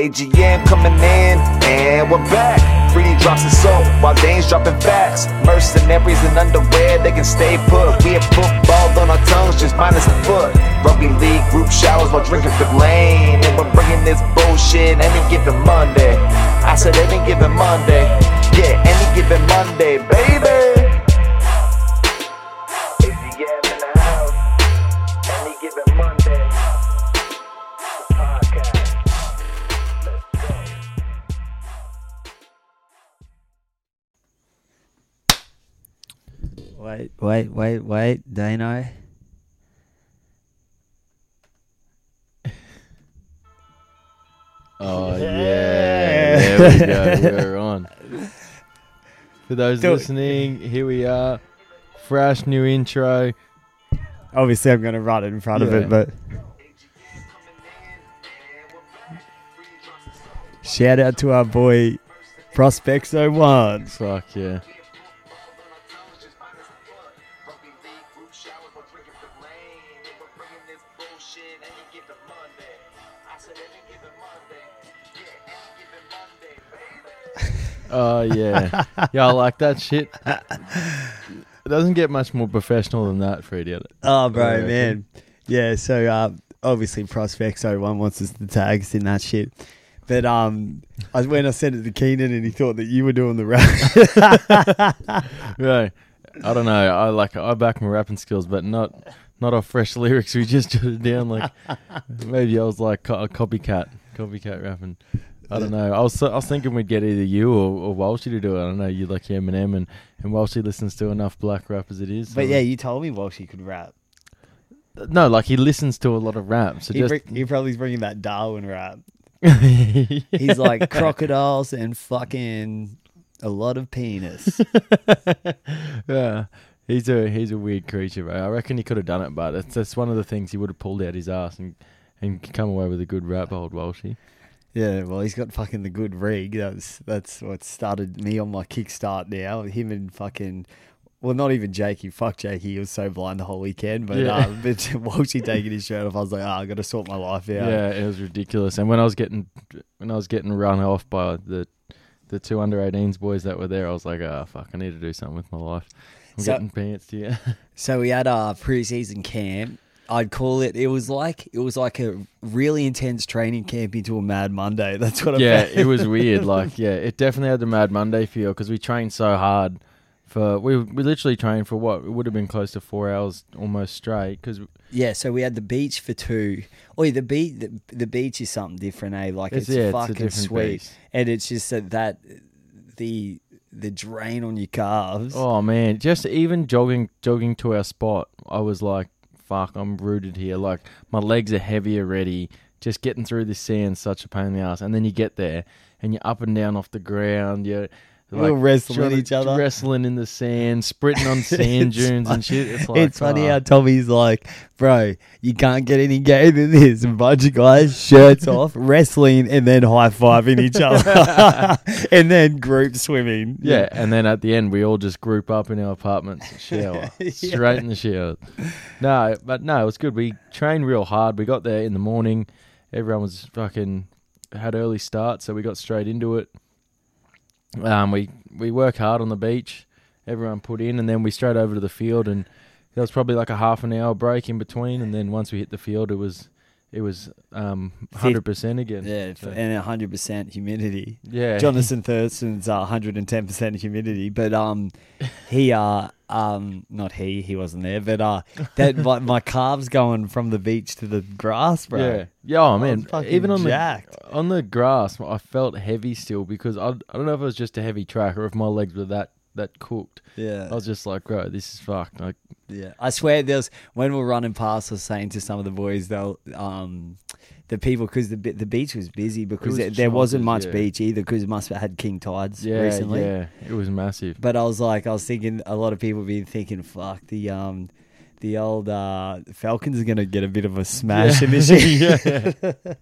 AGM coming in, and we're back. Freddie drops his soap while Dane's dropping facts. Mercenaries in underwear, they can stay put. We have football on our tongues, just minus a foot. Rugby league group showers while drinking the Lane. And we're bringing this bullshit any given Monday. I said any given Monday. Yeah, any given Monday, baby. Wait, wait, wait, wait, Dano. Oh Yeah. yeah, there we go. We're on. For those Do it. listening, here we are. Fresh new intro. Obviously, I'm going to run it in front of it, but. Shout out to our boy Prospects 01. Fuck yeah. Oh yeah. yeah, I like that shit. It doesn't get much more professional than that, Freddie. Oh, bro, reckon. man. Yeah, so uh, obviously Prospects 01 wants us to tag us in that shit. But um, I, when I sent it to Keenan and he thought that you were doing the rap. Right. I don't know. I like I back my rapping skills, but not not off fresh lyrics. We just jotted down like maybe I was like a copycat, copycat rapping. I don't know. I was I was thinking we'd get either you or, or Walshy to do it. I don't know. You like Eminem and and Walshy listens to enough black rap as it is. but yeah, you told me Walsh he could rap. no, like he listens to a lot of rap. So He, just bring, he probably's bringing that Darwin rap. he's He's like crocodiles and fucking a lot of penis. yeah. He's a he's a weird creature, bro. I reckon he could have done it, but that's that's one of the things he would have pulled out his ass and and come away with a good rap, old Walshy. Yeah, well, he's got fucking the good rig. That's that's what started me on my kickstart. Now him and fucking, well, not even Jakey. Fuck Jakey. He was so blind the whole weekend. But Yeah. uh, but Walshy taking his shirt off, I was like, ah, I got to sort my life out. Yeah. it was ridiculous. And when I was getting when I was getting run off by the the two under 18s boys that were there, I was like, ah, fuck, I need to do something with my life. I'm So- getting pants here. So we had a preseason camp. I'd call it. It was like it was like a really intense training camp into a Mad Monday. That's what I yeah, it was weird. Like, yeah, it definitely had the Mad Monday feel because we trained so hard. For we we literally trained for what it would have been close to four hours almost straight because Yeah, so we had the beach for two. Oh, the beach, the, the beach is something different, eh? Like it's, It's- yeah, it's a fucking different sweet, beast. and it's just that, that the the drain on your calves. Oh man, just even jogging jogging to our spot, I was like, "Fuck, I'm rooted here." Like my legs are heavy already. Just getting through the sand, such a pain in the ass. And then you get there, and you're up and down off the ground. You're We're wrestling each other. wrestling in the sand, sprinting on sand dunes and shit. It's like it's funny how Tommy's like, bro, you can't get any gayer than this. A bunch of guys, shirts off, wrestling, and then high fiving each other, and then group swimming. Yeah, and then at the end we all just group up in our apartments and shower. Yeah. Straight in the shower. No, but no, it was good. We trained real hard. We got there in the morning. Everyone was fucking had early start, so we got straight into it. Um, we we work hard on the beach. Everyone put in, and then we straight over to the field, and there was probably like a half an hour break in between, and then once we hit the field, it was it was um hundred percent again. Yeah, So- and hundred percent humidity. yeah. Jonathan Thurston's uh, 110% humidity, but um, he uh um not he he wasn't there, but uh that my, my calves going from the beach to the grass, bro. Yeah, yeah. Oh I man, even on jacked. the on the grass, I felt heavy still because I I don't know if it was just a heavy track or if my legs were that that cooked. yeah, I was just like, bro, this is fucked. Like, yeah. I swear, there's when we we're running past, I was saying to some of the boys, they'll um. The people, because the the beach was busy because was there, there wasn't much yeah. beach either because it must have had king tides yeah, recently. yeah, it was massive. But I was like, I was thinking, a lot of people been thinking, fuck the um, the old uh, Falcons are gonna get a bit of a smash in this year. yeah.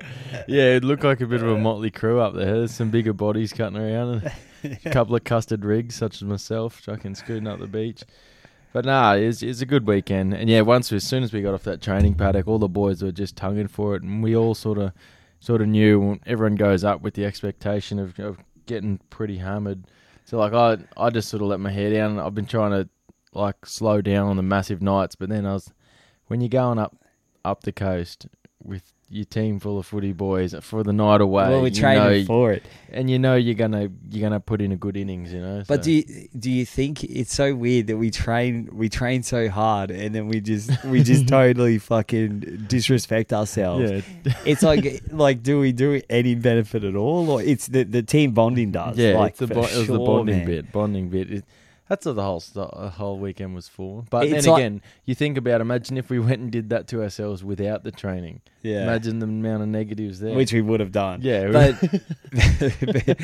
yeah, it looked like a bit of a motley crew up there. There's some bigger bodies cutting around, and a couple of custard rigs, such as myself, chucking scooting up the beach. But nah, it's it's a good weekend, and yeah, once as soon as we got off that training paddock, all the boys were just tonguing for it, and we all sort of sort of knew everyone goes up with the expectation of, of getting pretty hammered. So like I I just sort of let my hair down. I've been trying to like slow down on the massive nights, but then I was when you're going up up the coast with your team full of footy boys for the night away. well, you training for it. and you know you're gonna you're gonna put in a good innings, you know. But so- do you, do you think it's so weird that we train we train so hard and then we just we just totally fucking disrespect ourselves? yeah, It's like like do we do any benefit at all, or it's the the team bonding does? yeah, like it's the it was the bonding man. bit, bonding bit. It, that's what the whole st- the whole weekend was for. But It's then like- again, you think about imagine if we went and did that to ourselves without the training. Yeah, Imagine the amount of negatives there. which we would have done. yeah, but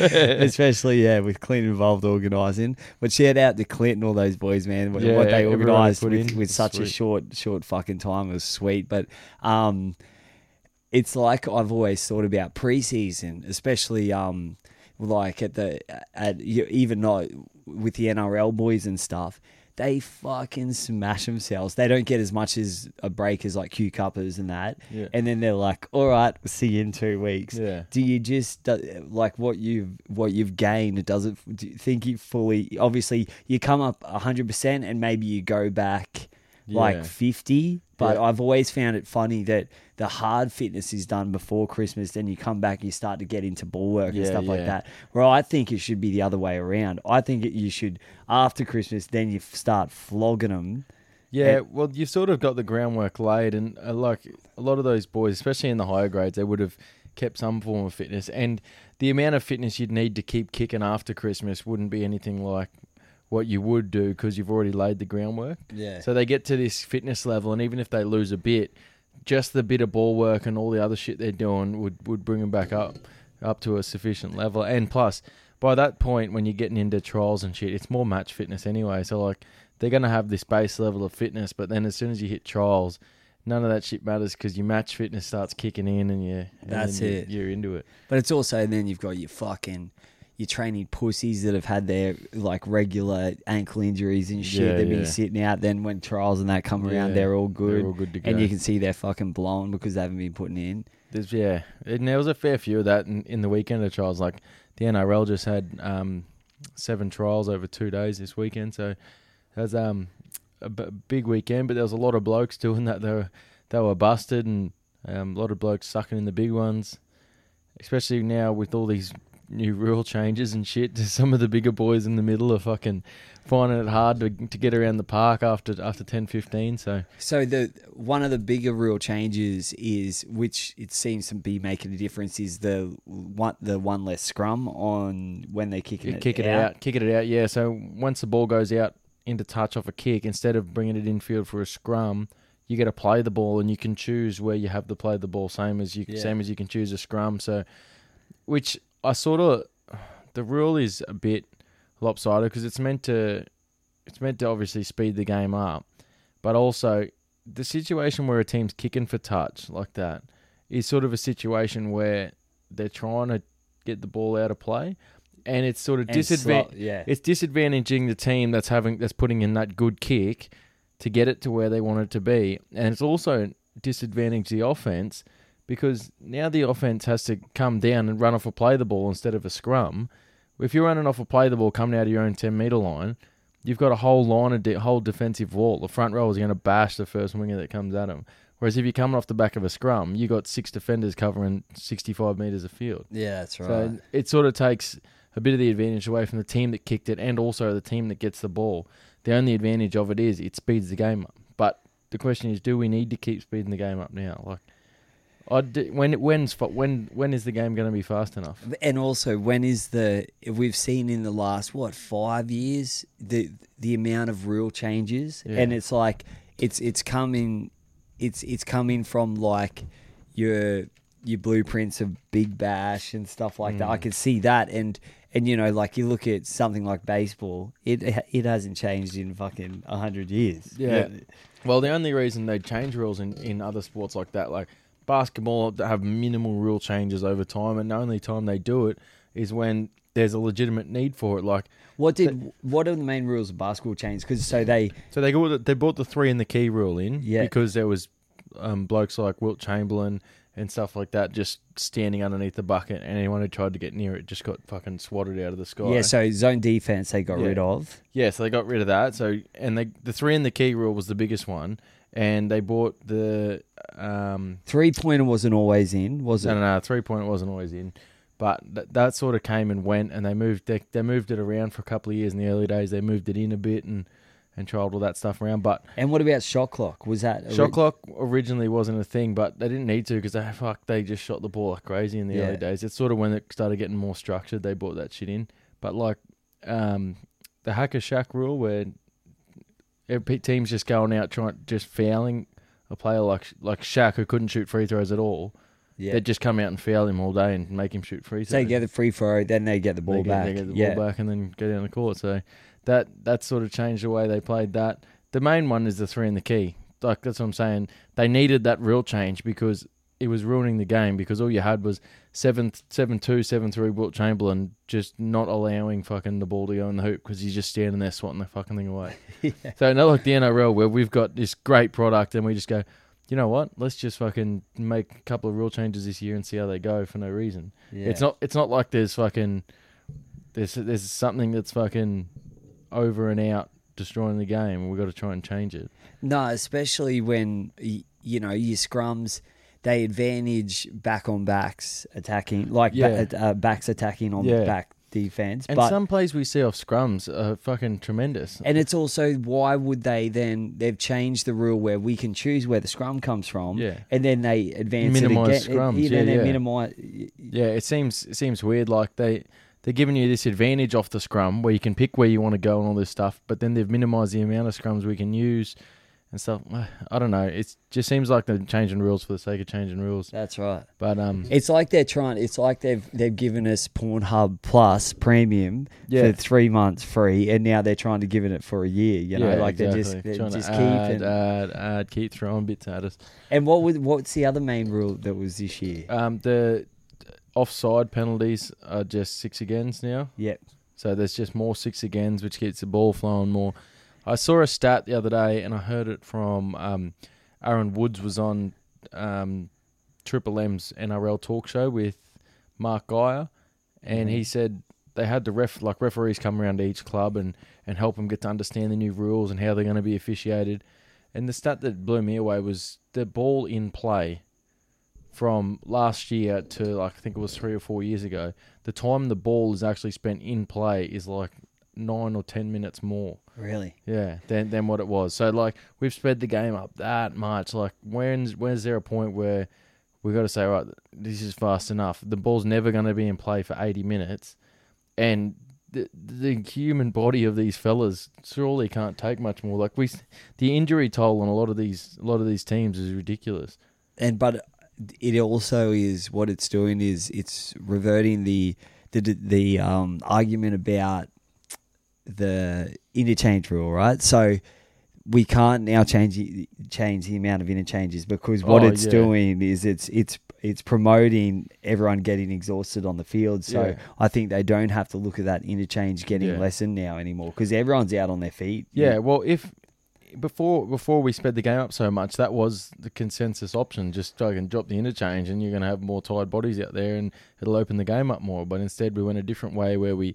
especially yeah with Clint involved organising. But shout out to Clint and all those boys, man. What, Yeah, what they everyone organised put with, in with such a sweet. short short fucking time was sweet. But um, it's like I've always thought about preseason, especially um, like at the at you- even not with the NRL boys and stuff. They fucking smash themselves. They don't get as much as a break as like Q cuppers and that. Yeah. And then they're like, "All right, see you in two weeks." yeah. do you just do- like what you've what you've gained does it do you think you fully obviously you come up 100% and maybe you go back Yeah. like 50 but Yeah. i've always found it funny that the hard fitness is done before christmas then you come back you start to get into ball work and Yeah, stuff like that where i think it should be the other way around i think it, you should after christmas then you start flogging them Yeah, well, you've sort of got the groundwork laid, and uh, like a lot of those boys, especially in the higher grades, they would have kept some form of fitness, and the amount of fitness you'd need to keep kicking after Christmas wouldn't be anything like what you would do because you've already laid the groundwork. yeah So they get to this fitness level, and even if they lose a bit, just the bit of ball work and all the other shit they're doing would, would bring them back up up to a sufficient level. And plus, by that point, when you're getting into trials and shit, it's more match fitness anyway. So like they're gonna have this base level of fitness, but then as soon as you hit trials, none of that shit matters because your match fitness starts kicking in, and you and That's it. You're into it. But it's also then you've got your fucking your training pussies that have had their like regular ankle injuries and shit. Yeah, They've yeah. been sitting out. Then when trials and that come around, Yeah, they're all good. They're all good to go. and you can see they're fucking blown because they haven't been putting in. There's yeah, and there was a fair few of that in, in the weekend of trials. Like the NRL just had um, seven trials over two days this weekend, so that was um, a b- big weekend. But there was a lot of blokes doing that. They were they were busted, and um, a lot of blokes sucking in the big ones. Especially now with all these new rule changes and shit, some of the bigger boys in the middle are fucking finding it hard to to get around the park after after 10, 15. So So the one of the bigger rule changes is, which it seems to be making a difference, is the one the one less scrum on when kicking Yeah, it, kick it out. out. kick it out. Yeah. So once the ball goes out into touch off a kick, instead of bringing it infield for a scrum, you get to play the ball, and you can choose where you have to play the ball. Same as you, Yeah. same as you can choose a scrum. So, which I sort of, the rule is a bit lopsided because it's meant to, it's meant to obviously speed the game up, but also the situation where a team's kicking for touch like that is sort of a situation where they're trying to get the ball out of play, and it's sort of disadvantage. yeah. It's disadvantaging the team that's having that's putting in that good kick to get it to where they want it to be, and it's also disadvantaged the offense because now the offense has to come down and run off a play the ball instead of a scrum. If you're running off a play the ball coming out of your own ten meter line, you've got a whole line of de- whole defensive wall. The front row is going to bash the first winger that comes at them. Whereas if you're coming off the back of a scrum, you got six defenders covering 65 meters of field. yeah, that's right. So it sort of takes a bit of the advantage away from the team that kicked it and also the team that gets the ball. The only advantage of it is it speeds the game up. But the question is, do we need to keep speeding the game up now? Like, I d- when when's fa- when when is the game going to be fast enough? And also, when is the we've seen in the last what five years the the amount of rule changes, Yeah. and it's like it's it's coming, it's it's coming from like your your blueprints of Big Bash and stuff like that. I Mm. can see that, and and you know, like you look at something like baseball, it it hasn't changed in fucking a hundred years. Yeah. Well, the only reason they change rules in, in other sports like that, like basketball, that have minimal rule changes over time, and the only time they do it is when there's a legitimate need for it. Like, What did what are the main rules of basketball change? Because so they so they got they brought the three and the key rule in Yeah. because there was um, blokes like Wilt Chamberlain and stuff like that, just standing underneath the bucket, and anyone who tried to get near it just got fucking swatted out of the sky. Yeah, so zone defense they got Yeah. rid of. Yeah, so they got rid of that. So and they the three and the key rule was the biggest one, and they bought the um Three pointer wasn't always in, was it? no no, no three point wasn't always in, but th- that sort of came and went, and they moved they, they moved it around for a couple of years in the early days. They moved it in a bit and and tried all that stuff around, but And what about shot clock? Was that shot clock originally wasn't a thing, but they didn't need to because they fuck they just shot the ball like crazy in the Yeah. early days. It's sort of when it started getting more structured. They brought that shit in, but like um, the Hack-a-Shaq rule where every team's just going out trying just fouling a player like like Shaq who couldn't shoot free throws at all. Yeah. They'd just come out and foul him all day and make him shoot free throws. So they get the free throw, then they get the ball They get- back. They get the yeah. ball back and then go down the court. So that that sort of changed the way they played that. The main one is the three in the key. Like that's what I'm saying. They needed that real change because it was ruining the game because all you had was seven seven two seven three Wilt Chamberlain just not allowing fucking the ball to go in the hoop because he's just standing there swatting the fucking thing away. So not like the NRL where we've got this great product and we just go, you know what? Let's just fucking make a couple of rule changes this year and see how they go for no reason. Yeah. It's not. It's not like there's fucking. There's there's something that's fucking over and out destroying the game, and we've got to try and change it. No, especially when you know your scrums, they advantage back on backs attacking, like Yeah. ba- uh, backs attacking on Yeah. back defense. And but some plays we see off scrums are fucking tremendous. and it's also why would they then? They've changed the rule where we can choose where the scrum comes from, Yeah. and then they advance Minimise it again. scrums, know, yeah, they yeah. minimize. Yeah, it seems it seems weird. Like they they're giving you this advantage off the scrum where you can pick where you want to go and all this stuff, but then they've minimised the amount of scrums we can use and stuff. I don't know. It just seems like they're changing rules for the sake of changing rules. That's right. But um, It's like they're trying. It's like they've they've given us Pornhub Plus Premium Yeah. for three months free, and now they're trying to give it for a year. You know, yeah, like exactly. they just they Trying just to keep add, and, add, add, keep throwing bits at us. and what was what's the other main rule that was this year? Um, the offside penalties are just six agains now. Yep. So there's just more six agains, which keeps the ball flowing more. I saw a stat the other day, and I heard it from um, Aaron Woods was on um, Triple M's NRL talk show with Mark Geyer, and he said they had the ref like referees come around to each club and and help them get to understand the new rules and how they're going to be officiated. And the stat that blew me away was the ball in play from last year to like I think it was three or four years ago. The time the ball is actually spent in play is like nine or ten minutes more. Really? Yeah, than than what it was. So like we've sped the game up that much. Like when's when's there a point where we've got to say right, this is fast enough. The ball's never going to be in play for eighty minutes, and the the human body of these fellas surely can't take much more. Like we, the injury toll on a lot of these a lot of these teams is ridiculous. And but it also is what it's doing is it's reverting the the the um, argument about the interchange rule, right? So we can't now change the, change the amount of interchanges because what Oh, it's yeah. doing is it's it's it's promoting everyone getting exhausted on the field. So Yeah. I think they don't have to look at that interchange getting Yeah. lessened now anymore because everyone's out on their feet. Yeah, well, if before before we sped the game up so much, that was the consensus option. Just fucking drop the interchange, and you're going to have more tired bodies out there, and it'll open the game up more. But instead, we went a different way, where we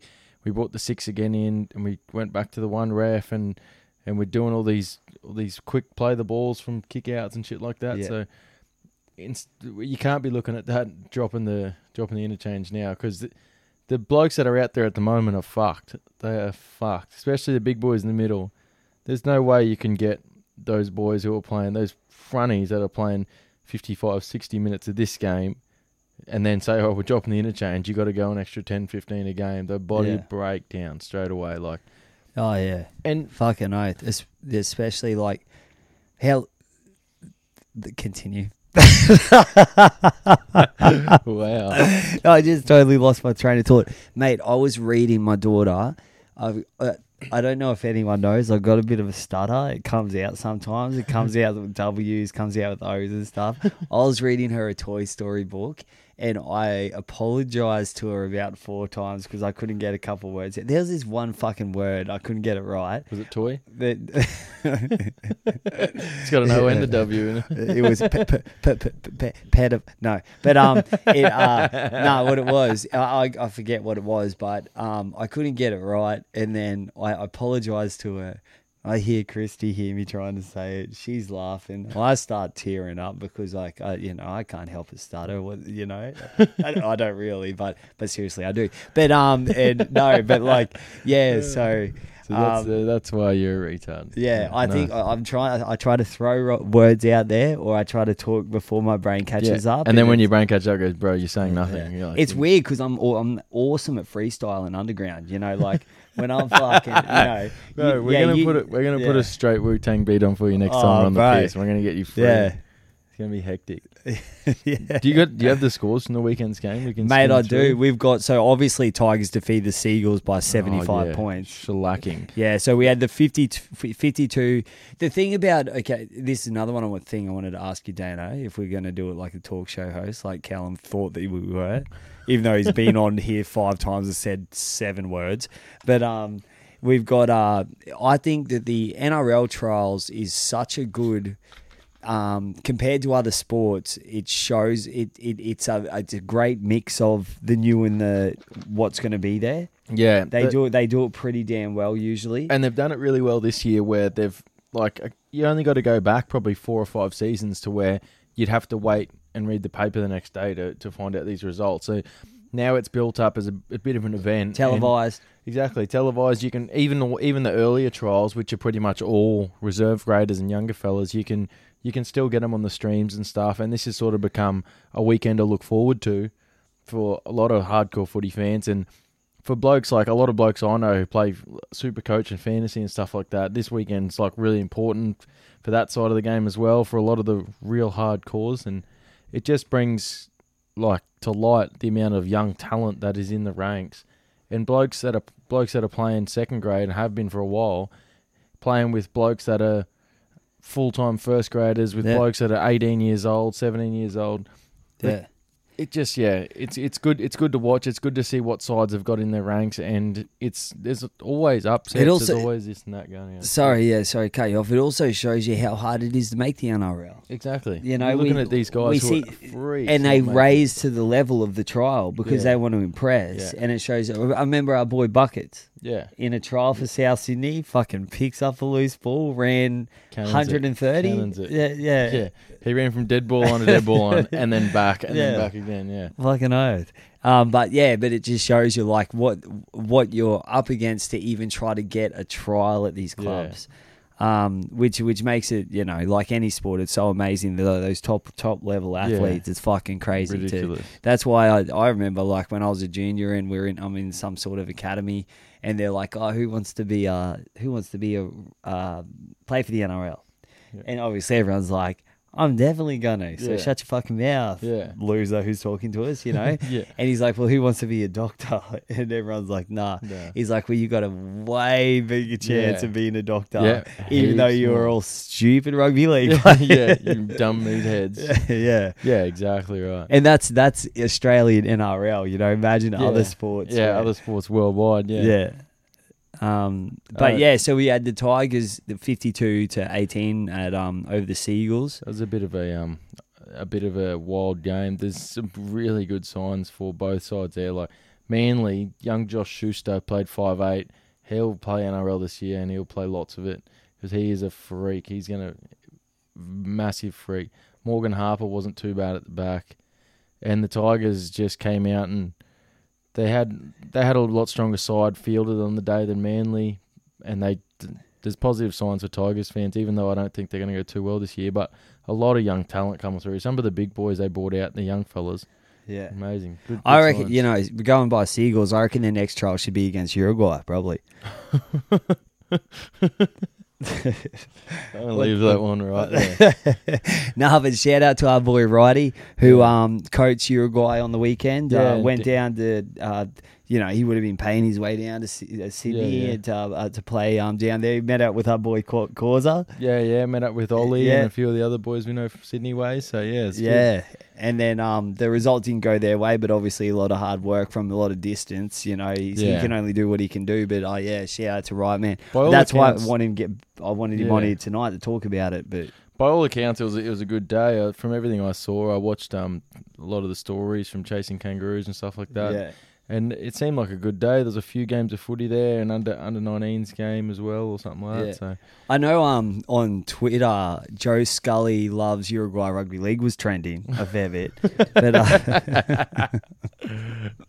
we brought the six again in, and we went back to the one ref, and and we're doing all these all these quick play the balls from kickouts and shit like that. Yeah. So. Inst- you can't be looking at that dropping the dropping the interchange now because the, the blokes that are out there at the moment are fucked. They are fucked, especially the big boys in the middle. There's no way you can get those boys who are playing, those fronties that are playing 55, 60 minutes of this game, and then say, oh, we're dropping the interchange. you got to go an extra 10, 15 a game. The body Yeah. break down straight away. Like, Oh yeah. and Fucking oath. Es- Especially like how. the- Continue. wow. I just totally lost my train of thought, mate. I was reading my daughter. I uh, I don't know if anyone knows. I've got a bit of a stutter. It comes out sometimes. It comes out with W's, comes out with O's and stuff. I was reading her a Toy Story book, and I apologized to her about four times because I couldn't get a couple words. There was this one fucking word I couldn't get it right. Was it toy? It's got an O and a W in it. it was pe- pe- pe- pe- pe- no, but um, it uh, no, what it was, I, I I forget what it was, but um, I couldn't get it right, and then I apologized to her. I hear Christy hear me trying to say it. She's laughing. I start tearing up because, like, I, you know, I can't help but stutter. What you know, I, I don't really, but but seriously, I do. But um, and no, but like, yeah. So So that's, um, uh, that's why you're a retard. yeah, I no. think I, I'm trying. I try to throw words out there, or I try to talk before my brain catches Yeah. up. And then when your brain catches up, goes, bro, you're saying yeah. nothing. You're like, it's weird because I'm I'm awesome at freestyle and underground. You know, like when I'm fucking, you know, you- we're yeah, gonna you- put it. We're gonna put a straight Wu Tang beat on for you next Oh, time on the piss. We're gonna get you free. Yeah, It's gonna be hectic. yeah. Do you got? Do you have the scores from the weekend's game? We can Mate, I through? do. We've got so obviously Tigers defeat the Seagulls by Oh, 75 yeah. points. Shellacking. Yeah, so we had the 50, 52. The thing about, okay, this is another one on thing I wanted to ask you, Dano, if we're going to do it like a talk show host, like Callum thought that we were, even though he's been on here five times and said seven words. But um, we've got, uh, I think that the NRL trials is such a good. Um, compared to other sports, it shows it, it it's a it's a great mix of the new and the what's going to be there. Yeah, They but- do it. They do it pretty damn well usually. and they've done it really well this year. Where they've like uh, you only got to go back probably four or five seasons to where you'd have to wait and read the paper the next day to, to find out these results. So now it's built up as a, a bit of an event, and- Televised. Exactly, televised. You can even even the earlier trials, which are pretty much all reserve graders and younger fellas. You can you can still get them on the streams and stuff. And this has sort of become a weekend to look forward to for a lot of hardcore footy fans and for blokes like a lot of blokes I know who play super coach and fantasy and stuff like that. This weekend's like really important for that side of the game as well for a lot of the real hardcores and it just brings like to light the amount of young talent that is in the ranks and blokes that are blokes that are playing second grade and have been for a while, playing with blokes that are full time first graders, with Yeah. blokes that are eighteen years old, seventeen years old. Yeah. It just yeah, it's it's good. It's good to watch. It's good to see what sides have got in their ranks, and it's there's always upsets. It also- there's always this and that going on. Sorry, yeah, sorry, cut you off. It also shows you how hard it is to make the NRL. exactly. You know, You're looking we- at these we guys who see- And they raise to the level of the trial because Yeah. they want to impress. Yeah. And it shows. I remember our boy Buckets yeah in a trial for South Sydney. Fucking picks up a loose ball, ran Cannons 130. Cannons it. Yeah, yeah, yeah. He ran from dead ball on to dead ball on, and then back, and Yeah. then back again. Yeah. Fucking oath. Um, but yeah, but it just shows you like what what you're up against to even try to get a trial at these clubs. Um, which which makes it you know like any sport, it's so amazing that those top top level athletes. It's fucking crazy too. Ridiculous. That's why I, I remember like when I was a junior and we're in I'm in some sort of academy and they're like, oh, who wants to be uh who wants to be a uh, play for the NRL? And obviously everyone's like, I'm definitely gonna. So Yeah. shut your fucking mouth, Yeah. loser who's talking to us, you know. Yeah. And he's like, well, who wants to be a doctor? And everyone's like, nah. Yeah. He's like, well, you got a way bigger chance of being a doctor, even though you were more. all stupid rugby league. yeah, you dumb meatheads. yeah. Yeah, exactly right. And that's that's Australian NRL. You know, imagine other sports. yeah, other sports worldwide. Yeah, yeah. Um, but Uh, yeah, so we had the Tigers, the fifty-two to eighteen at um over the Seagulls. That was a bit of a um, a bit of a wild game. There's some really good signs for both sides there. Like Manly, young Josh Schuster played five eight. He'll play NRL this year, and he'll play lots of it because he is a freak. He's gonna massive freak. Morgan Harper wasn't too bad at the back, and the Tigers just came out and they had they had a lot stronger side fielded on the day than Manly, and they there's positive signs for Tigers fans, even though I don't think they're going to go too well this year. But a lot of young talent coming through. Some of the big boys they brought out, the young fellas, Yeah. amazing. Good, I reckon, signs. you know, going by Seagulls, I reckon their next trial should be against Uruguay, probably. I'll leave that one right there. no, but shout out to our boy Righty, who um coached Uruguay on the weekend. Yeah, uh, went d- down to uh, you know, he would have been paying his way down to uh, Sydney Yeah, yeah. To, uh, to play um down there. He met up with our boy Cau- Causa. Yeah, yeah. Met up with Ollie Yeah. and a few of the other boys we know from Sydney way. So yeah, good. Yeah. And then um, the result didn't go their way, but obviously a lot of hard work from a lot of distance. You know, he can only do what he can do. But oh yeah, shout out to Right Man. That's why I wanted him get. I wanted him on here tonight to talk about it. But By all accounts, it was it was a good day. Uh, from everything I saw, I watched um a lot of the stories from chasing kangaroos and stuff like that. yeah, And it seemed like a good day. There's a few games of footy there, and under under 19s game as well, or something like Yeah. that. So I know. Um, on Twitter, Joe Scully loves Uruguay rugby league was trending a fair bit. but uh,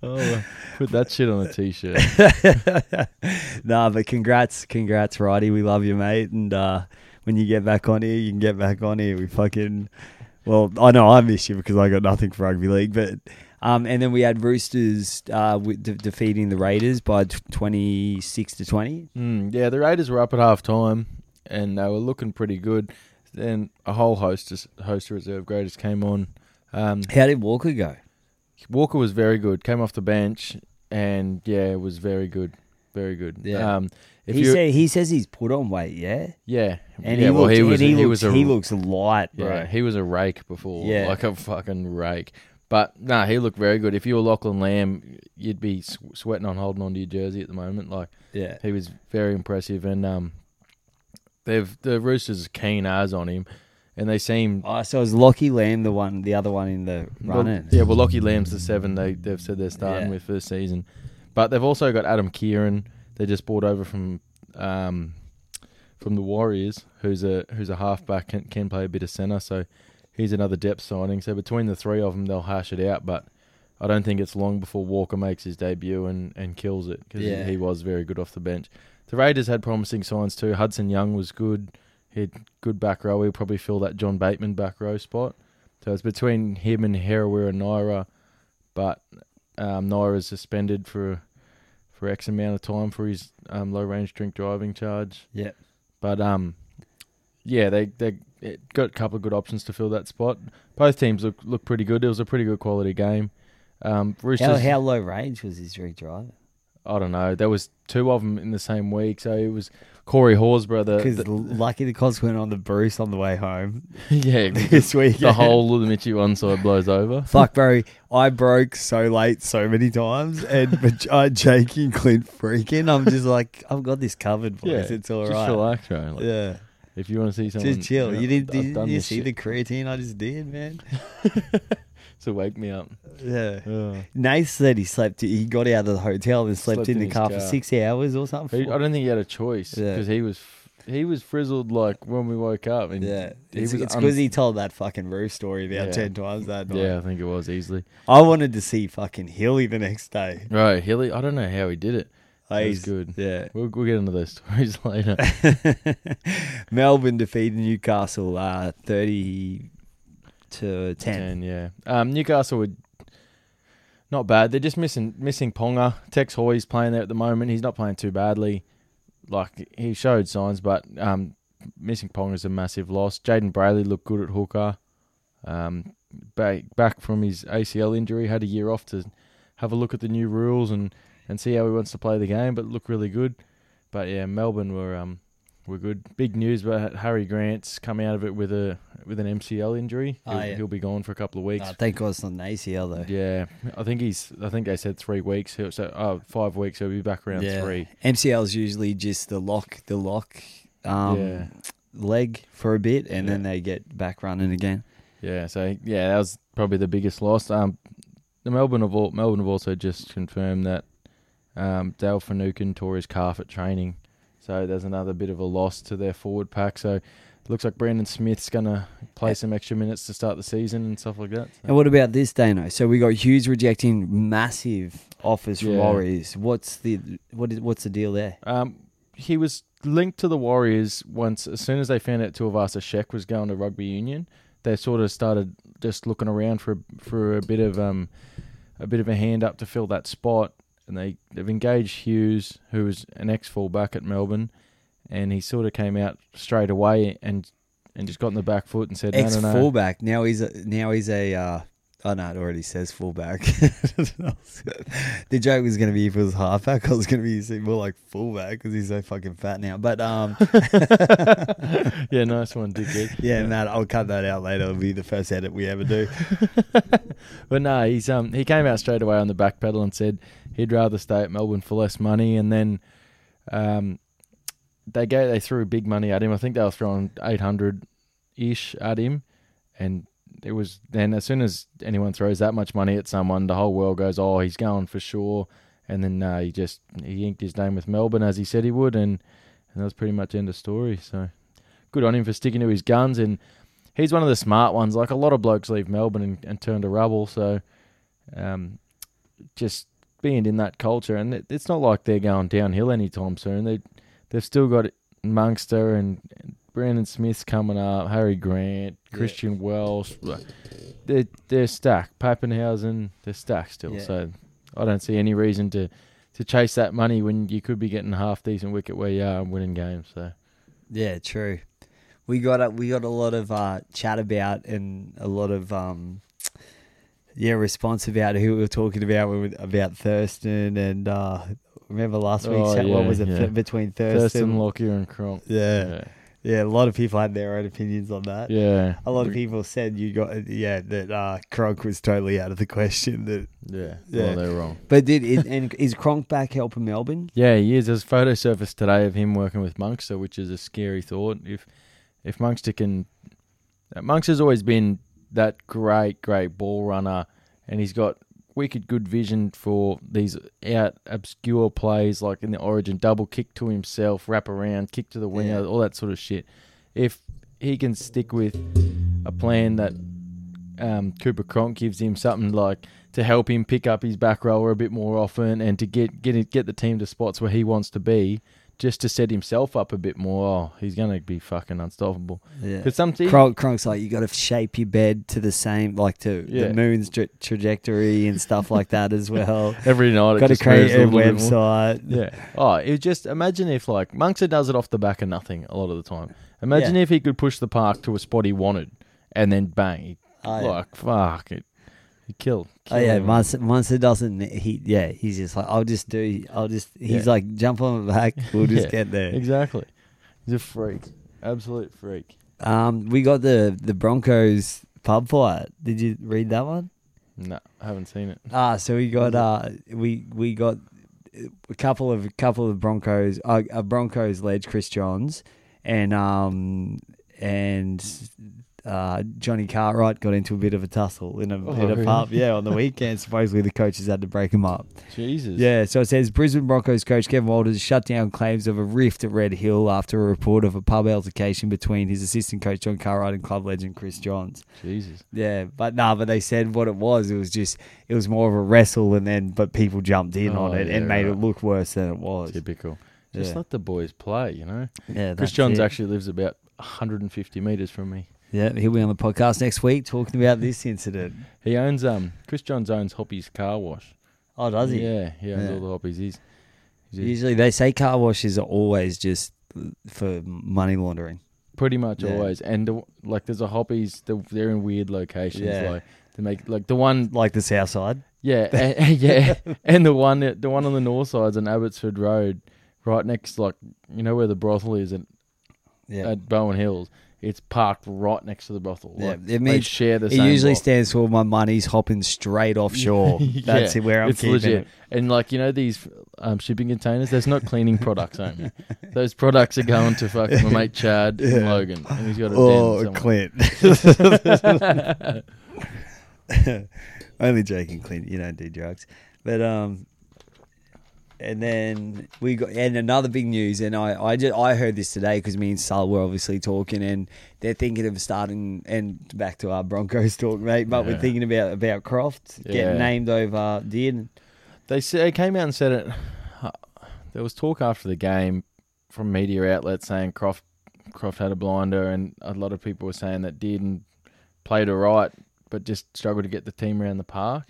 oh, put that shit on a t-shirt. nah, but congrats, congrats, Righty. We love you, mate. And uh, when you get back on here, you can get back on here. We fucking, well, I know I miss you because I got nothing for rugby league, but. Um, and then we had Roosters uh, de- defeating the Raiders by twenty six to twenty. Mm, yeah, the Raiders were up at half time, and they were looking pretty good. Then a whole host of, host of reserve graders came on. Um, How did Walker go? Walker was very good. Came off the bench, and yeah, was very good, very good. Yeah. Um, he say, he says he's put on weight, yeah, yeah, and yeah, he well, looks, he was, and he, he looks, was a, he looks light, bro. yeah, he was a rake before, Yeah. like a fucking rake. But nah, he looked very good. If you were Lachlan Lam, you'd be sw- sweating on holding on to your jersey at the moment. Like yeah. he was very impressive, and um, they've the Roosters are keen eyes on him, and they seem Oh, so is Lockie Lam the one, the other one in the Well, running? yeah, well, Lockie Lam's the seven they they've said they're starting Yeah. with for the season, but they've also got Adam Keighran. They just bought over from um, from the Warriors, who's a who's a halfback can, can play a bit of centre, so he's another depth signing. So between the three of them, they'll hash it out. But I don't think it's long before Walker makes his debut and, and kills it because Yeah. he, he was very good off the bench. The Raiders had promising signs too. Hudson Young was good. He had good back row. He'll probably fill that John Bateman back row spot. So it's between him and Harawira and Naera, but um, Naera's suspended for for X amount of time for his um, low range drink driving charge. Yeah. But um, yeah, they they got a couple of good options to fill that spot. Both teams look look pretty good. It was a pretty good quality game. Um, How, Roosters, how low range was his drink drive? I don't know. There was two of them in the same week, so it was Corey Horsburgh. The, Because lucky the cons went on the Bruce on the way home yeah, this week. the whole of the Mitchie one side blows over. Fuck, bro. I broke so late so many times, and but uh, Jake and Clint freaking. I'm just like, I've got this covered, boys. Yeah, it's all just right. relax, bro. Like, Yeah, If you want to see someone, just chill. know, You did? I've Did you see shit. the creatine I just did, man? to wake me up. Yeah. Nath said he slept. He got out of the hotel and slept, Slept in in the his car, for six hours or something. He, I don't think he had a choice Yeah. because he was he was frizzled like when we woke up. And yeah, it's because un- he told that fucking roof story about Yeah. ten times that night. yeah, I think it was easily I wanted to see fucking Hilly the next day. right. Hilly, I don't know how he did it. He's good. Yeah. We'll, we'll get into those stories later. Melbourne defeated Newcastle uh, thirty to ten. Ten, yeah. Um, Newcastle would not bad. They're just missing missing Ponga. Tex Hoy's playing there at the moment. He's not playing too badly. Like he showed signs, but um, missing Ponga is a massive loss. Jayden Brailey looked good at hooker. Um, back back from his ACL injury, had a year off to have a look at the new rules and, and see how he wants to play the game, but look really good. But yeah, Melbourne were um were good. Big news about Harry Grant's come out of it with a with an MCL injury. Oh, He'll, yeah. he'll be gone for a couple of weeks. Oh, thank God it's not an ACL though. Yeah, I think he's. I think they said three weeks. He'll, so oh, five weeks. He'll be back around three. MCL is usually just the lock, the lock um, Yeah. leg for a bit, and then they get back running again. Yeah, so yeah, that was probably the biggest loss. Um, the Melbourne have al- Melbourne have also just confirmed that um, Dale Finucane tore his calf at training, so there's another bit of a loss to their forward pack. So it looks like Brandon Smith's gonna play some extra minutes to start the season and stuff like that. So- And what about this, Dano? So we got Hughes rejecting massive offers from Yeah. Warriors. What's the what is what's the deal there? Um, he was linked to the Warriors once. As soon as they found out Tuivasa Sheck was going to rugby union, they sort of started just looking around for for a bit of um a bit of a hand up to fill that spot, and they they've engaged Hughes, who was an ex fullback at Melbourne, and he sort of came out straight away and and just got in the back foot and said, Ex no, no, no. fullback. Now he's a now he's a uh, Oh no, it already says fullback. the joke was going to be if it was halfback, I was going to be more like fullback because he's so fucking fat now. But um, yeah, nice one, dickhead. yeah, Matt, I'll cut that out later. It'll be the first edit we ever do. But no, he's um he came out straight away on the back pedal and said he'd rather stay at Melbourne for less money, and then um they gave they threw big money at him. I think they were throwing eight hundred ish at him, and it was then as soon as anyone throws that much money at someone, the whole world goes, oh, he's going for sure. And then uh, he just he inked his name with Melbourne as he said he would, and and that was pretty much end of story. So good on him for sticking to his guns, and he's one of the smart ones. Like a lot of blokes leave Melbourne and, and turn to rubble, so um, just being in that culture, and it, it's not like they're going downhill anytime soon. They they've still got Munster and, and Brandon Smith's coming up, Harry Grant, Yeah. Christian Welch. They're they're stacked. Papenhuyzen, they're stacked still. Yeah. So I don't see any reason to to chase that money when you could be getting half decent wicket where you are and winning games. So Yeah, true. We got a, we got a lot of uh, chat about and a lot of um, yeah response about who we were talking about we were- about Thurston and uh, remember last week's Oh, chat, what was it yeah. th- between Thurston, Thurston, Lockyer, and Cronk. yeah, Yeah, yeah a lot of people had their own opinions on that. yeah. A lot of people said you got yeah that uh, Cronk was totally out of the question. That Yeah, Yeah. Well, they're wrong. but did is, and is Cronk back helping Melbourne? Yeah, he is. There's photo surfaced today of him working with Munster, which is a scary thought. If if Munster can, Munster's always been that great, great ball runner, and he's got wicked good vision for these out obscure plays like in the Origin, double kick to himself, wrap around, kick to the winger, Yeah. all that sort of shit. If he can stick with a plan that um, Cooper Cronk gives him something like to help him pick up his back rower a bit more often and to get get it, get the team to spots where he wants to be, just to set himself up a bit more. Oh, he's gonna be fucking unstoppable. Yeah. Because some teams, Cronk, Cronk's like you got to shape your bed to the same, like to Yeah. the moon's tra- trajectory and stuff like that as well. every night it got to create a little bit more. website. Yeah. Oh, it just imagine if like Munster does it off the back of nothing a lot of the time. Imagine Yeah. if he could push the park to a spot he wanted, and then bang, he, Oh, yeah. like fuck it, he killed. Oh yeah, him. Munster, Munster doesn't. He yeah, he's just like I'll just do. I'll just. He's Yeah. like jump on my back. We'll just Yeah, get there. Exactly. He's a freak, absolute freak. Um, we got the the Broncos pub fight. Did you read that one? No, I haven't seen it. Ah, so we got uh we we got a couple of couple of Broncos uh, a Broncos led Chris Johns and um and uh, Johnny Cartwright got into a bit of a tussle in a Oh, in a really? pub. Yeah, on the weekend. Supposedly the coaches had to break him up. Jesus. Yeah, so it says Brisbane Broncos coach Kevin Walters shut down claims of a rift at Red Hill after a report of a pub altercation between his assistant coach John Cartwright and club legend Chris Johns. Jesus. Yeah, but nah, but they said what it was. It was just it was more of a wrestle, and then but people jumped in Oh, on it yeah, and made right. it look worse than it was. Typical. Just Yeah. let the boys play, you know. Yeah, Chris Johns it. actually lives about 150 meters from me. Yeah, he'll be on the podcast next week talking about this incident. He owns um Chris Johns owns Hoppy's car wash. Oh, does he? Yeah, he owns Yeah. all the Hoppies. He's, he's Usually they say car washes are always just for money laundering. pretty much Yeah. always. And the, like, there's a Hoppies. They're, they're in weird locations. Yeah. Like they make like the one. Like the South Side. Yeah, and, yeah, and the one the one on the north side's on Abbotsford Road, right next like you know where the brothel is at, Yeah. at Bowen Hills. It's parked right next to the brothel. Yeah, Like, it they means- share the it same. usually block. stands for my money's hopping straight offshore. That's Yeah, where I'm it's keeping legit. it. And like you know these um, shipping containers, there's not cleaning products only. Those products are going to fucking my mate Chad and Logan, and he's got a Oh, somewhere. Clint. Only joking, Clint. You don't do drugs. But um, and then we got and another big news, and I I just I heard this today because me and Sal were obviously talking, and they're thinking of starting and back to our Broncos talk, mate. But we're thinking about about Croft Yeah. getting named over Dearden. They say, they came out and said it. uh, There was talk after the game from media outlets saying Croft Croft had a blinder, and a lot of people were saying that Dearden played all right, but just struggled to get the team around the park.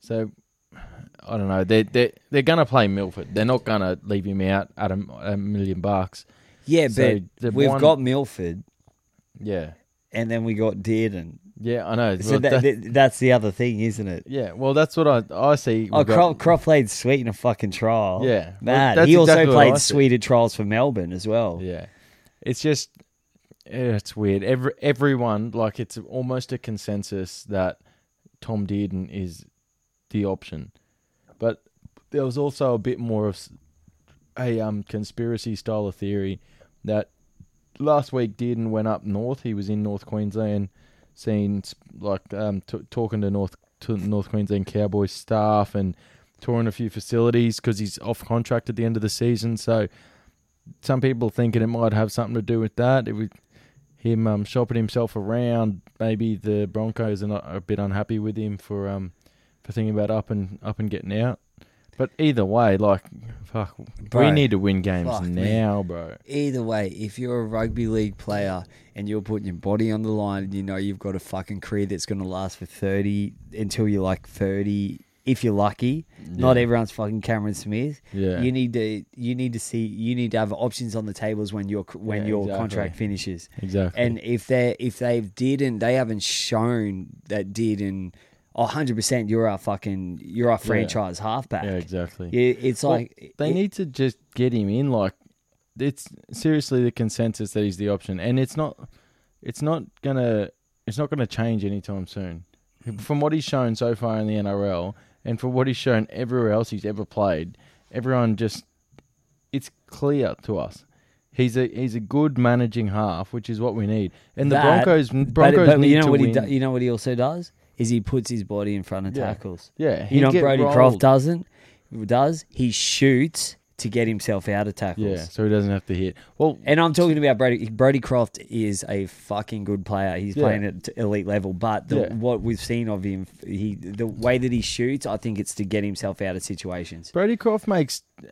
So I don't know. They're they they're gonna play Milford. They're not gonna leave him out at a, a million bucks. Yeah, So but we've got Milford, Yeah, and then we got Dearden. Yeah, I know. So Well, that, that- that- that's the other thing, isn't it? yeah, well, that's what I I see. Oh, got- Croft, played sweet in a fucking trial. Yeah. Well, mad. that's he also exactly what I played see. sweet at trials for Melbourne as well. Yeah, it's just yeah, it's weird. Every everyone like it's almost a consensus that Tom Dearden is the option, but there was also a bit more of a um conspiracy style of theory that last week Dearden went up north. He was in North Queensland, seeing like um t- talking to North to North Queensland Cowboys staff and touring a few facilities because he's off contract at the end of the season. So some people thinking it might have something to do with that. It was him um, shopping himself around. Maybe the Broncos are not a bit unhappy with him for um for thinking about up and up and getting out. But either way, like fuck, Bro, we need to win games fuck now, bro. Either way, if you're a rugby league player and you're putting your body on the line and you know you've got a fucking career that's going to last for 30 until you're like 30, if you're lucky, not everyone's fucking Cameron Smith. Yeah. You need to you need to see you need to have options on the tables when your when Yeah, your exactly. contract finishes. Exactly. And if they if they didn't they haven't shown that did and hundred percent you're our fucking you're our franchise halfback. yeah, exactly. Yeah, it's Well, like They it- need to just get him in. Like it's seriously the consensus that he's the option, and it's not. It's not gonna. It's not gonna change anytime soon. From what he's shown so far in the NRL, and for what he's shown everywhere else he's ever played, everyone just. It's clear to us. He's a he's a good managing half, which is what we need. And the That- Broncos But, Broncos but need you know to what win. he do, you know what he also does is he puts his body in front of Yeah. tackles. yeah, You know he'd what get Brodie Croft rolled. doesn't does he shoots to get himself out of tackles. Yeah, so he doesn't have to hit. Well, And I'm talking about Brodie. Brodie Croft is a fucking good player. He's Yeah. playing at elite level, but the, Yeah. what we've seen of him, he the way that he shoots, I think it's to get himself out of situations. Brodie Croft makes uh,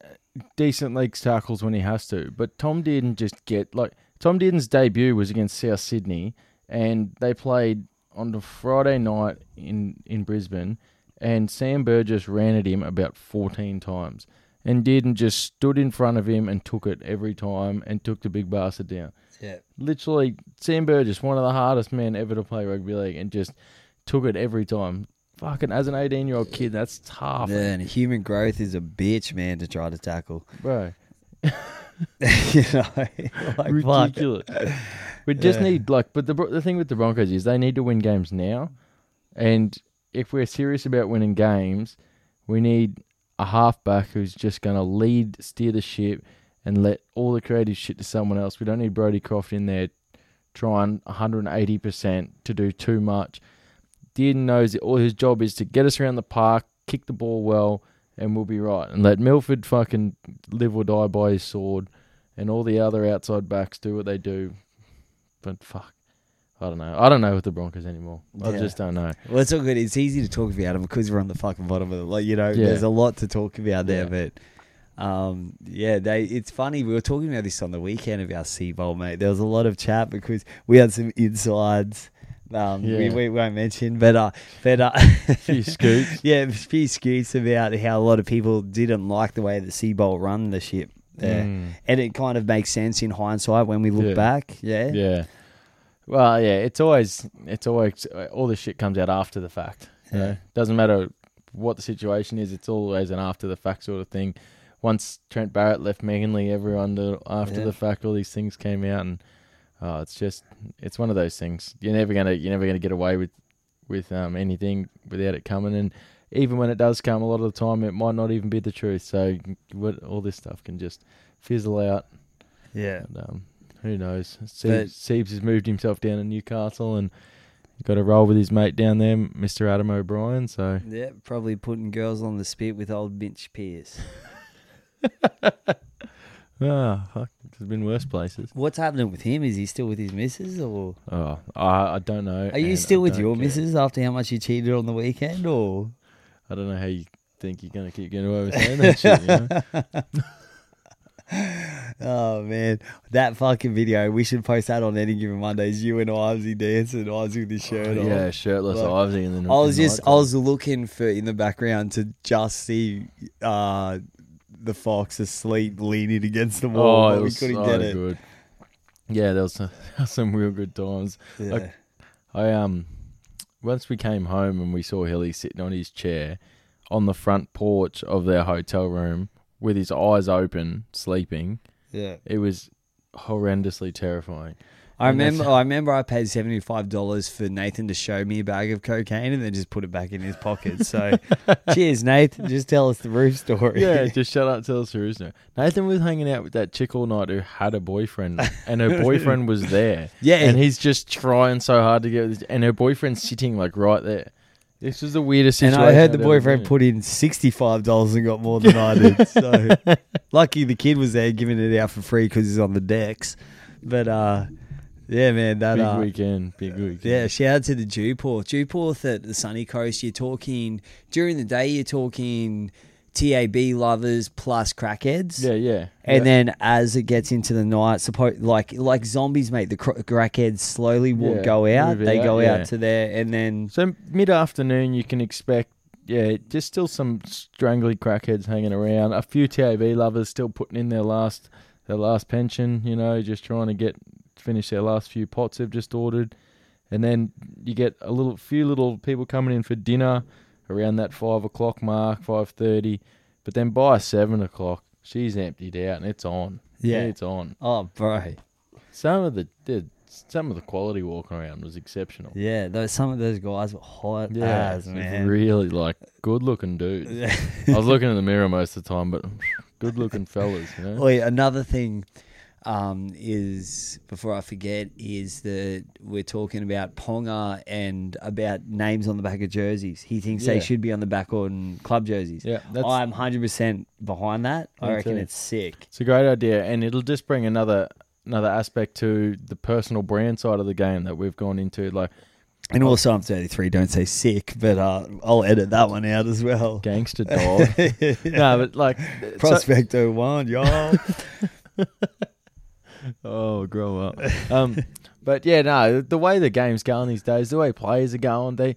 decent legs tackles when he has to, but Tom didn't just get like Tom Dearden's debut was against South Sydney, and they played on the Friday night in in Brisbane, and Sam Burgess ran at him about fourteen times, and Dearden just stood in front of him and took it every time and took the big bastard down. Yeah. Literally, Sam Burgess, one of the hardest men ever to play rugby league, and just took it every time. Fucking as an eighteen year old kid, that's tough, Yeah, and human growth is a bitch, man, to try to tackle. bro. you know, like, fuck. ridiculous. We just Yeah. need like, but the Bro- the thing with the Broncos is they need to win games now, and if we're serious about winning games, we need a halfback who's just going to lead, steer the ship, and let all the creative shit to someone else. We don't need Brodie Croft in there trying 180 percent to do too much. Dearden knows that all his job is to get us around the park, kick the ball well, and we'll be right. And let Milford fucking live or die by his sword, and all the other outside backs do what they do. But fuck, I don't know. I don't know with the Broncos anymore. I Yeah. just don't know. Well, it's all good. It's easy to talk about them because we're on the fucking bottom of it. Like you know, Yeah. there's a lot to talk about there. But um, yeah, they. It's funny. We were talking about this on the weekend of our Sea Bowl, mate. There was a lot of chat because we had some insides. Um, we, Yeah. we won't mention, but uh, but uh, Few scoops. yeah, a few scoops about how a lot of people didn't like the way the Seibold run the ship. Yeah. Mm. And it kind of makes sense in hindsight when we look Yeah. back. Yeah. Yeah. Well, yeah. It's always it's always all this shit comes out after the fact. You Yeah. know? Doesn't matter what the situation is. It's always an after the fact sort of thing. Once Trent Barrett left Manly, everyone the, after Yeah. the fact, all these things came out, and oh, it's just it's one of those things. You're never gonna you're never gonna get away with with um, anything without it coming. And even when it does come, a lot of the time it might not even be the truth. So what, all this stuff can just fizzle out. Yeah. And, um, who knows? Siebes, Siebes has moved himself down to Newcastle and got to roll with his mate down there, Mr. Adam O'Brien. So Yeah, probably putting girls on the spit with old Mitch Pearce. ah, fuck, there's been worse places. What's happening with him? Is he still with his missus, or Oh, I, I don't know. are you still I with your care. missus after how much you cheated on the weekend? Or I don't know how you think you're gonna keep getting away with saying that shit. You know? oh man, that fucking video. We should post that on any given Mondays. You and Ivesy dancing, Ivesy with his shirt on. yeah, shirtless Like, Ivesy and then I was just, I was looking for in the background to just see uh, the fox asleep, leaning against the wall, Oh, but it we was couldn't so get it. good. Yeah, there was some, some real good times. Yeah. Like, I um once we came home and we saw Hilly sitting on his chair on the front porch of their hotel room with his eyes open, sleeping, Yeah. it was horrendously terrifying. I And remember. I remember. I paid seventy five dollars for Nathan to show me a bag of cocaine and then just put it back in his pocket. So, cheers, Nathan. Just tell us the roof story. Yeah, just shut up, tell us the reason. Nathan was hanging out with that chick all night who had a boyfriend, and her boyfriend was there. Yeah. and he's just trying so hard to get, with and her boyfriend's sitting like right there. This was the weirdest situation. And. I heard the boyfriend put in sixty five dollars and got more than I did. So lucky the kid was there giving it out for free because he's on the decks. But uh, yeah, man, that big uh, weekend, big weekend. Yeah, shout out to the Dewport. Dewport at the sunny coast, you're talking, during the day, you're talking TAB lovers plus crackheads. yeah, yeah. And yeah. then as it gets into the night, suppose like like zombies, mate, the cr- crackheads slowly will Yeah, go out. They out, go yeah. out to there, and then So mid afternoon, you can expect, yeah, just still some strangly crackheads hanging around. A few TAB lovers still putting in their last their last pension. You know, just trying to get finish their last few pots they've just ordered, and then you get a little few little people coming in for dinner around that five o'clock mark, five thirty. But then by seven o'clock, she's emptied out and it's on. Yeah. it's on. oh, bro, Some of the, the some of the quality walking around was exceptional. yeah, those some of those guys were hot Yeah, as man. really like good looking dudes. I was looking in the mirror most of the time, but good looking fellas, you know. Oh, yeah, another thing um, is before I forget is that we're talking about Ponga and about names on the back of jerseys. He thinks Yeah. they should be on the back on club jerseys. Yeah, I'm hundred percent behind that. I reckon too. it's sick. it's a great idea, and it'll just bring another another aspect to the personal brand side of the game that we've gone into, like And also, I'm 33. Don't say sick, but uh, I'll edit that one out as well. gangster dog. no, but like so- Prospecto one, y'all. oh, grow up. Um, but yeah, no, the way the game's going these days, the way players are going, they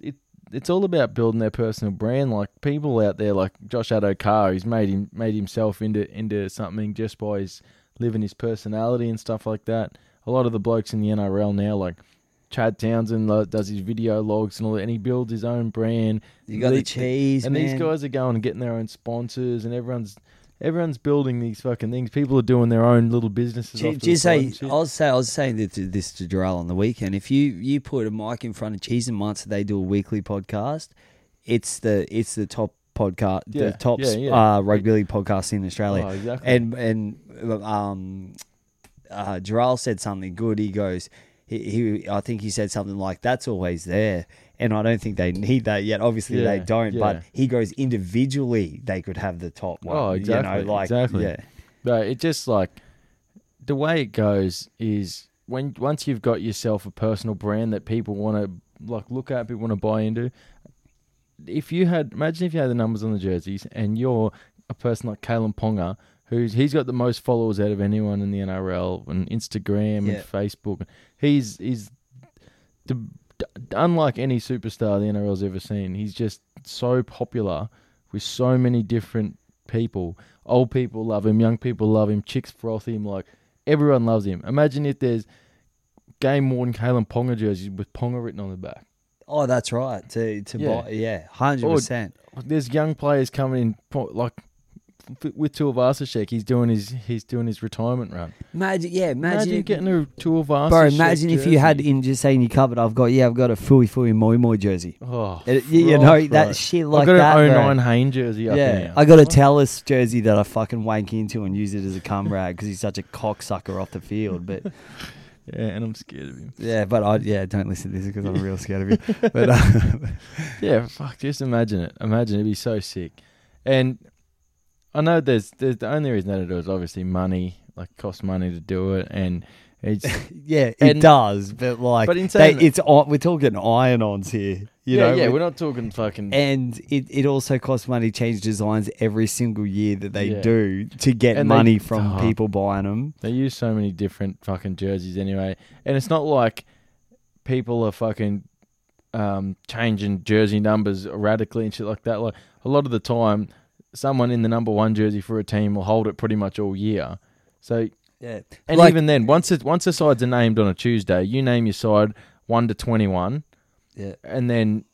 it it's all about building their personal brand. Like people out there, like Josh Addo-Carr, he's made him made himself into into something just by his living his personality and stuff like that. A lot of the blokes in the NRL now, like Chad Townsend, does his video logs and all that, and he builds his own brand. You got the The- cheese, and man. these guys are going and getting their own sponsors, and everyone's everyone's building these fucking things. People are doing their own little businesses. Do, do you say? I was say I was saying this to, Jarrell on the weekend. If you you put a mic in front of Cheese and Munts, they do a weekly podcast. It's the it's the top podcast, Yeah, the top yeah, yeah. Uh, rugby league podcast in Australia. Oh, exactly. And and um, uh, Jarrell said something good. He goes. He, he, I think he said something like, "That's always there," and I don't think they need that yet. Obviously, they don't. yeah. But he goes individually, they could have the top one. Oh, exactly, You know, like, exactly. Yeah. But it just like the way it goes is when once you've got yourself a personal brand that people want to like look at, people want to buy into. If you had imagine if you had the numbers on the jerseys and you're a person like Kalyn Ponga, who's he's got the most followers out of anyone in the NRL and Instagram Yeah. and Facebook. He's he's the d- unlike any superstar the NRL's ever seen. He's just so popular with so many different people. Old people love him, young people love him, chicks froth him, like everyone loves him. Imagine if there's game worn Kalyn Ponga jerseys with Ponga written on the back. Oh, that's right. To to Yeah. buy, yeah, hundred percent. There's young players coming in, like with Tuivasa-Sheck, he's doing his he's doing his retirement run. Imagine, yeah, imagine, Imagine, getting a Tuivasa. bro. Imagine if you had in just saying you covered. I've got yeah, I've got a Fuifui Moimoi jersey. Oh, It- you, you know that bro. shit like that. I've got that. an bro. 09 Hayne jersey up Yeah. I got a Tallis jersey that I fucking wank into and use it as a cum rag because he's such a cocksucker off the field. But yeah, and I'm scared of him. yeah, but I yeah, don't listen to this because I'm real scared of you. But uh, Yeah, fuck. Just imagine it. Imagine it'd be so sick. And I know there's there's the only reason that it is obviously money. Like costs money to do it, and it's yeah, it And- does. But like, But in they, that- it's we're talking iron-ons here. You yeah, know, yeah. we- We're not talking fucking. and it, it also costs money to change designs every single year that they Yeah. do to get And they- money from oh. people buying them. They use so many different fucking jerseys anyway, and it's not like people are fucking um, changing jersey numbers radically and shit like that. Like a lot of the time, someone in the number one jersey for a team will hold it pretty much all year. So Yeah, And Like- even then, once it, once the sides are named on a Tuesday, you name your side one to twenty one. Yeah. and then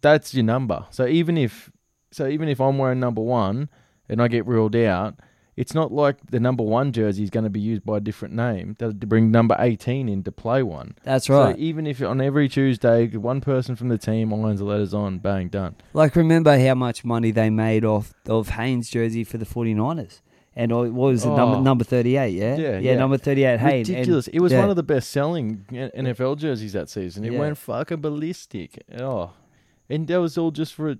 that's your number. So even if so even if I'm wearing number one and I get ruled out, it's not like the number one jersey is going to be used by a different name. They'll bring number eighteen in to play one. That's right. So even if on every Tuesday one person from the team irons the letters on, bang, done. Like, remember how much money they made off of Hayne's jersey for the 49ers? And uh, what was it, number, Oh. number 38, yeah? Yeah, yeah. yeah. number 38, Haynes. and- Ridiculous. it was yeah. one of the best selling NFL jerseys that season. It Yeah. went fucking ballistic. Oh, and that was all just for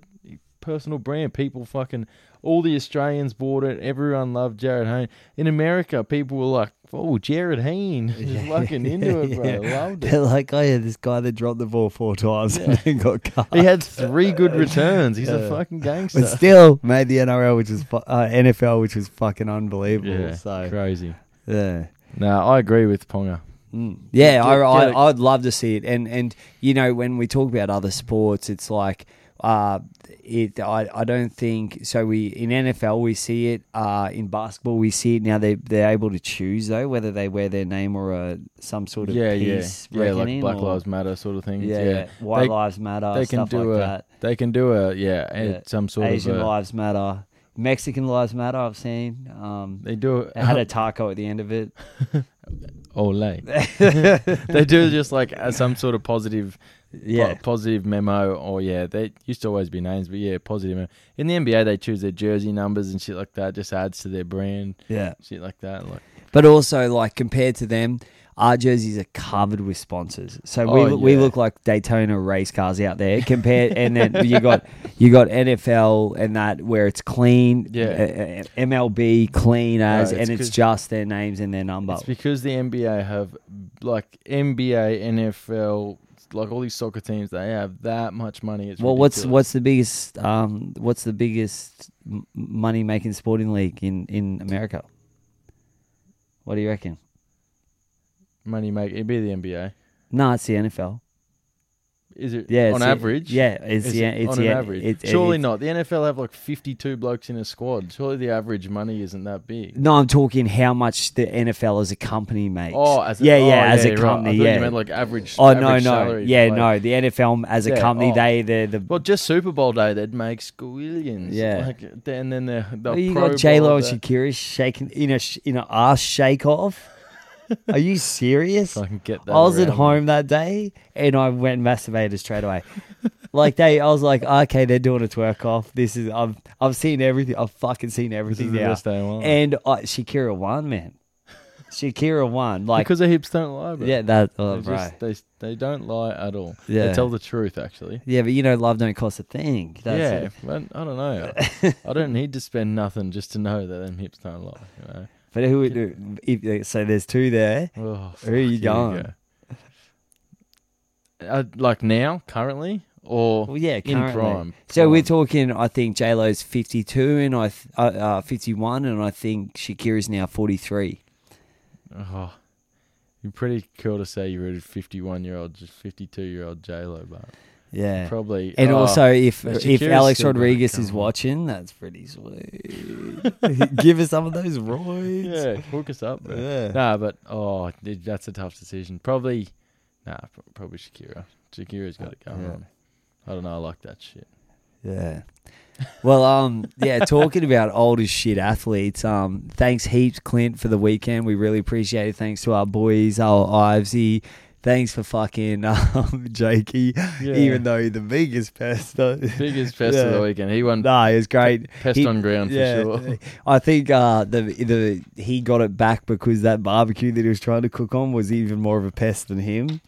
personal brand. People fucking, all the Australians bought it. Everyone loved Jarryd Hayne. In America, people were like, "Oh, Jarryd Hayne, Just fucking into it, bro. Yeah. Loved it." They're like, oh, yeah, this guy that dropped the ball four times and then got cut. He had three good returns. He's a fucking gangster. But still made the NRL, which fu- uh, NFL, which was fucking unbelievable. yeah, So crazy. yeah, No, I agree with Ponga. Mm. yeah, Get- I, I. I'd love to see it. And and you know, when we talk about other sports, it's like uh, it. I, I don't think so. We in NFL we see it. Uh, in basketball we see it now. They they're able to choose though whether they wear their name or a some sort of Yeah, yeah, piece yeah, like Black or- Lives Matter sort of things. Yeah, Yeah, yeah. White They- Lives Matter. they can stuff do like a that. they can do a yeah, Yeah. some sort Asian of a, Lives Matter. Mexican Lives Matter. I've seen. Um, they do it had a taco at the end of it. Ole. they do just like uh, some sort of positive, Yeah. po- positive memo, or yeah, they used to always be names, but yeah, positive. Memo. In the NBA, they choose their jersey numbers and shit like that. Just adds to their brand, Yeah. shit like that. Like But also, like compared to them, our jerseys are covered with sponsors. So we Oh, we look like Daytona race cars out there. Compared, and then you got you got NFL and that where it's clean. Yeah. uh, uh, MLB clean as, it's and it's just their names and their number. it's because the NBA have like NBA, NFL, like all these soccer teams, they have that much money. It's Well, what's what's the biggest um what's the biggest money making sporting league in in America? What do you reckon? money make? It'd be the NBA. No, it's the NFL. Is it? Yeah, on it's the- average. yeah, it's Is the it it's on the an average. it- it- Surely it's- not. The NFL have like fifty-two blokes in a squad. Surely the average money isn't that big. No, I'm talking how much the NFL as a company makes. Oh, as a, yeah, oh, yeah, as a right. company, I yeah. You meant like average. oh no, average no, salary yeah, no. The NFL as a Yeah, company, oh. they they're the. Well, just Super Bowl day, they'd make squillions. Yeah. Like, and then the the Oh, you Pro got J Lo and. Shakira shaking in a sh- in a ass shake off. Are you serious? I can get that. I was at around home that day and I went and masturbated straight away. like they, I was like, okay, they're doing a twerk off. This is I've I've seen everything. I've fucking seen everything the now. best day of my life. And uh, Shakira won, man. Shakira won. Like because their hips don't lie, bro. yeah, that oh, they, just, they they don't lie at all. Yeah. They tell the truth, actually. Yeah, but you know, love don't cost a thing. That's yeah, I don't know. I don't need to spend nothing just to know that them hips don't lie. You know. But who would do? If, so there's two there. Oh, Who are you going? go. Uh, like now, currently, or Well, yeah, in prime. So we're talking. I think J Lo's 52 and I th- uh, uh, 51, and I think Shakira's now 43. Oh, you're pretty cool to say you're a 51 year old, just 52 year old J Lo, but Yeah. probably. And oh, also, if if Alex Rodriguez is watching, that's pretty sweet. Give us some of those roids. yeah, hook us up, bro. Yeah. Nah, but oh, dude, that's a tough decision. Probably, nah, probably Shakira. Shakira's got it going Yeah. on. I don't know. I like that shit. Yeah. Well, um, yeah. Talking about old as shit athletes. Um, thanks heaps, Clint, for the weekend. We really appreciate it. Thanks to our boys, our Ivesy. Thanks for fucking um, Jakey, Yeah. even though the biggest pest. Biggest fest of the weekend. He won No, it was great. pest He- on ground for sure. I think uh, the the he got it back because that barbecue that he was trying to cook on was even more of a pest than him.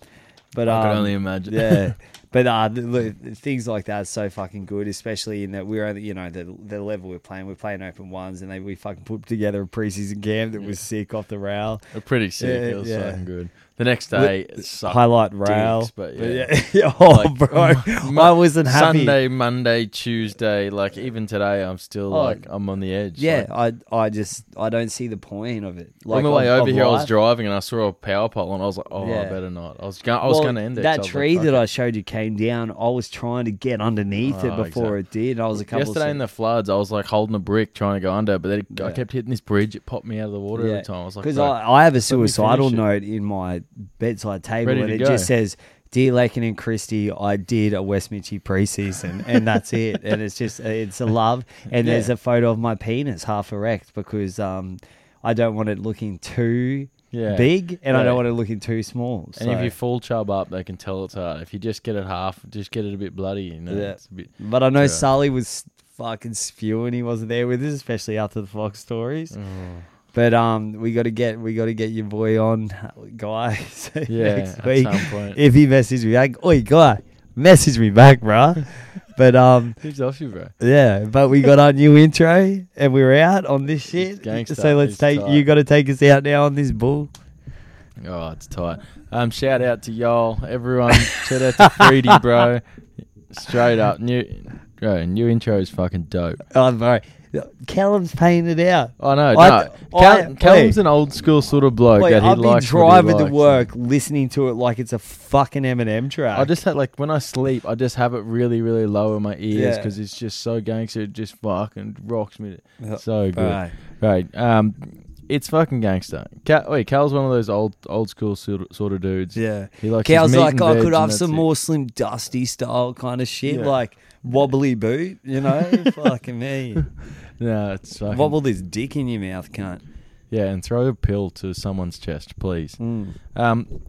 But I um, can only imagine. yeah. But uh, the, the, things like that are so fucking good, especially in that we're only, you know, the the level we're playing. We're playing open ones, and they we fucking put together a preseason game that was sick off the rail. They're pretty sick. Yeah, it was yeah. fucking good. The next day, it sucked. Highlight rail, dicks, but yeah. yeah. oh, Like, bro, Mo- I wasn't happy. Sunday, Monday, Tuesday, like even today, I'm still Oh, like I'm on the edge. Yeah, Like, I I just I don't see the point of it. on the way of- over of here, I was driving and I saw a power pole, and I was like, "Oh, Yeah. I better not." I was going, I was Well, going to end it. That so I like, tree that. I showed you came down. I was trying to get underneath it Oh, before it did. I was a couple. Yesterday of in the floods, I was like holding a brick trying to go under, but then it, I kept hitting this bridge. It popped me out of the water every time. I was like, because "Bro, I, I have a suicidal finish it." note in my bedside table, Ready and to it go. just says, "Dear Lakin and Christie, I did a West Mitchy preseason, and that's it. And it's just it's a love. And there's Yeah. a photo of my penis half erect because um, I don't want it looking too Yeah. big, and I Yeah. don't want it looking too small. And if you full chub up, they can tell it's hard. If you just get it half, just get it a bit bloody. You know, Yeah. it's a bit. but I know Sure. Sully was fucking spewing. He wasn't there with us, especially after the Fox stories. Oh. But um, we got to get we got to get your boy on, guys. Yeah, next at week. some point. If he messages me, like, oi, guy, message me back, bruh. but um, Who's off you, bro? yeah, but we got our new intro and we're out on this shit. Gangsta. So let's take tight. you. Got to take us out now on this bull. Oh, it's tight. Um, shout out to y'all, everyone. shout out to Freedy, bro. Straight up, new, bro. New intro is fucking dope. Oh, bro, Callum's paying it out. Oh no, I- no. I- Cal- Callum's wait. an old school sort of bloke Wait, that he I've been likes. driving to work, listening to it like it's a fucking Eminem track. I just had like when I sleep, I just have it really, really low in my ears Yeah. because it's just so gangster. It just fucking rocks me. Yeah. So good. Right. Right. Um, it's fucking gangster. Cal, wait, Cal's one of those old, old school sort of, sort of dudes. Yeah. He likes. his Cal's meat like, and I veg could and have that's some it." more Slim Dusty style kind of shit, Yeah. like wobbly boot, you know? Fucking me. No, it's fucking, Wobble this dick in your mouth, cunt. Yeah, and throw a pill to someone's chest, please. Mm. Um,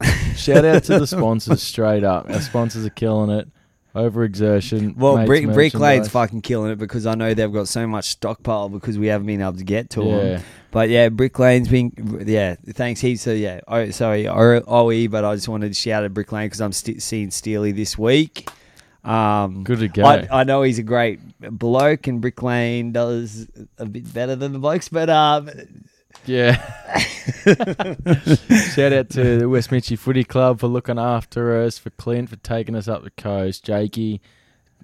shout out to the sponsors straight up. Our sponsors are killing it. Overexertion. Well, Mates Brick, Brick Lane's merchandise. fucking killing it because I know they've got so much stockpile because we haven't been able to get to Yeah. them. But yeah, Brick Lane's been yeah. Thanks heaps. So yeah, oh, sorry, O- OE, but I just wanted to shout at Brick Lane because I'm st- seeing Steely this week. Um, Good to go. I, I know he's a great bloke, and Brick Lane does a bit better than the blokes, but um, Yeah. Shout out to the West Mitchy Footy Club for looking after us, for Clint for taking us up the coast, Jakey,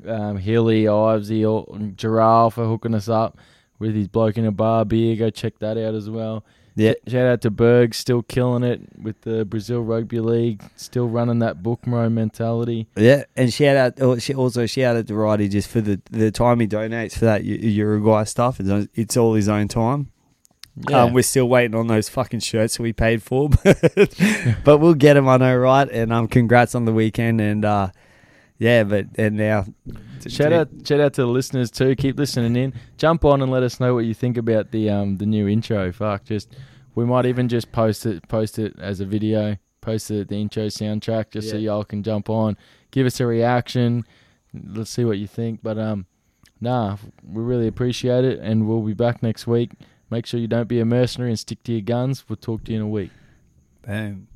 um, Hilly, Ivesy, all- Giraffe for hooking us up with his bloke in a bar beer. Go check that out as well. Yeah, Shout out to Berg, still killing it with the Brazil Rugby League, still running that bookmo mentality. Yeah, and shout out oh, also shout out to Righty just for the the time he donates for that Uruguay stuff. It's, it's all his own time. Yeah. Um, we're still waiting on those fucking shirts we paid for, but, but we'll get them. I know, right? And um, congrats on the weekend, and uh, yeah, but and now Shout out, shout out to the listeners too. Keep listening in. Jump on and let us know what you think about the um the new intro. Fuck, just we might even just post it post it as a video. Post it the intro soundtrack just so y'all can jump on, give us a reaction. Let's see what you think. But um, nah, we really appreciate it, and we'll be back next week. Make sure you don't be a mercenary and stick to your guns. We'll talk to you in a week. Boom.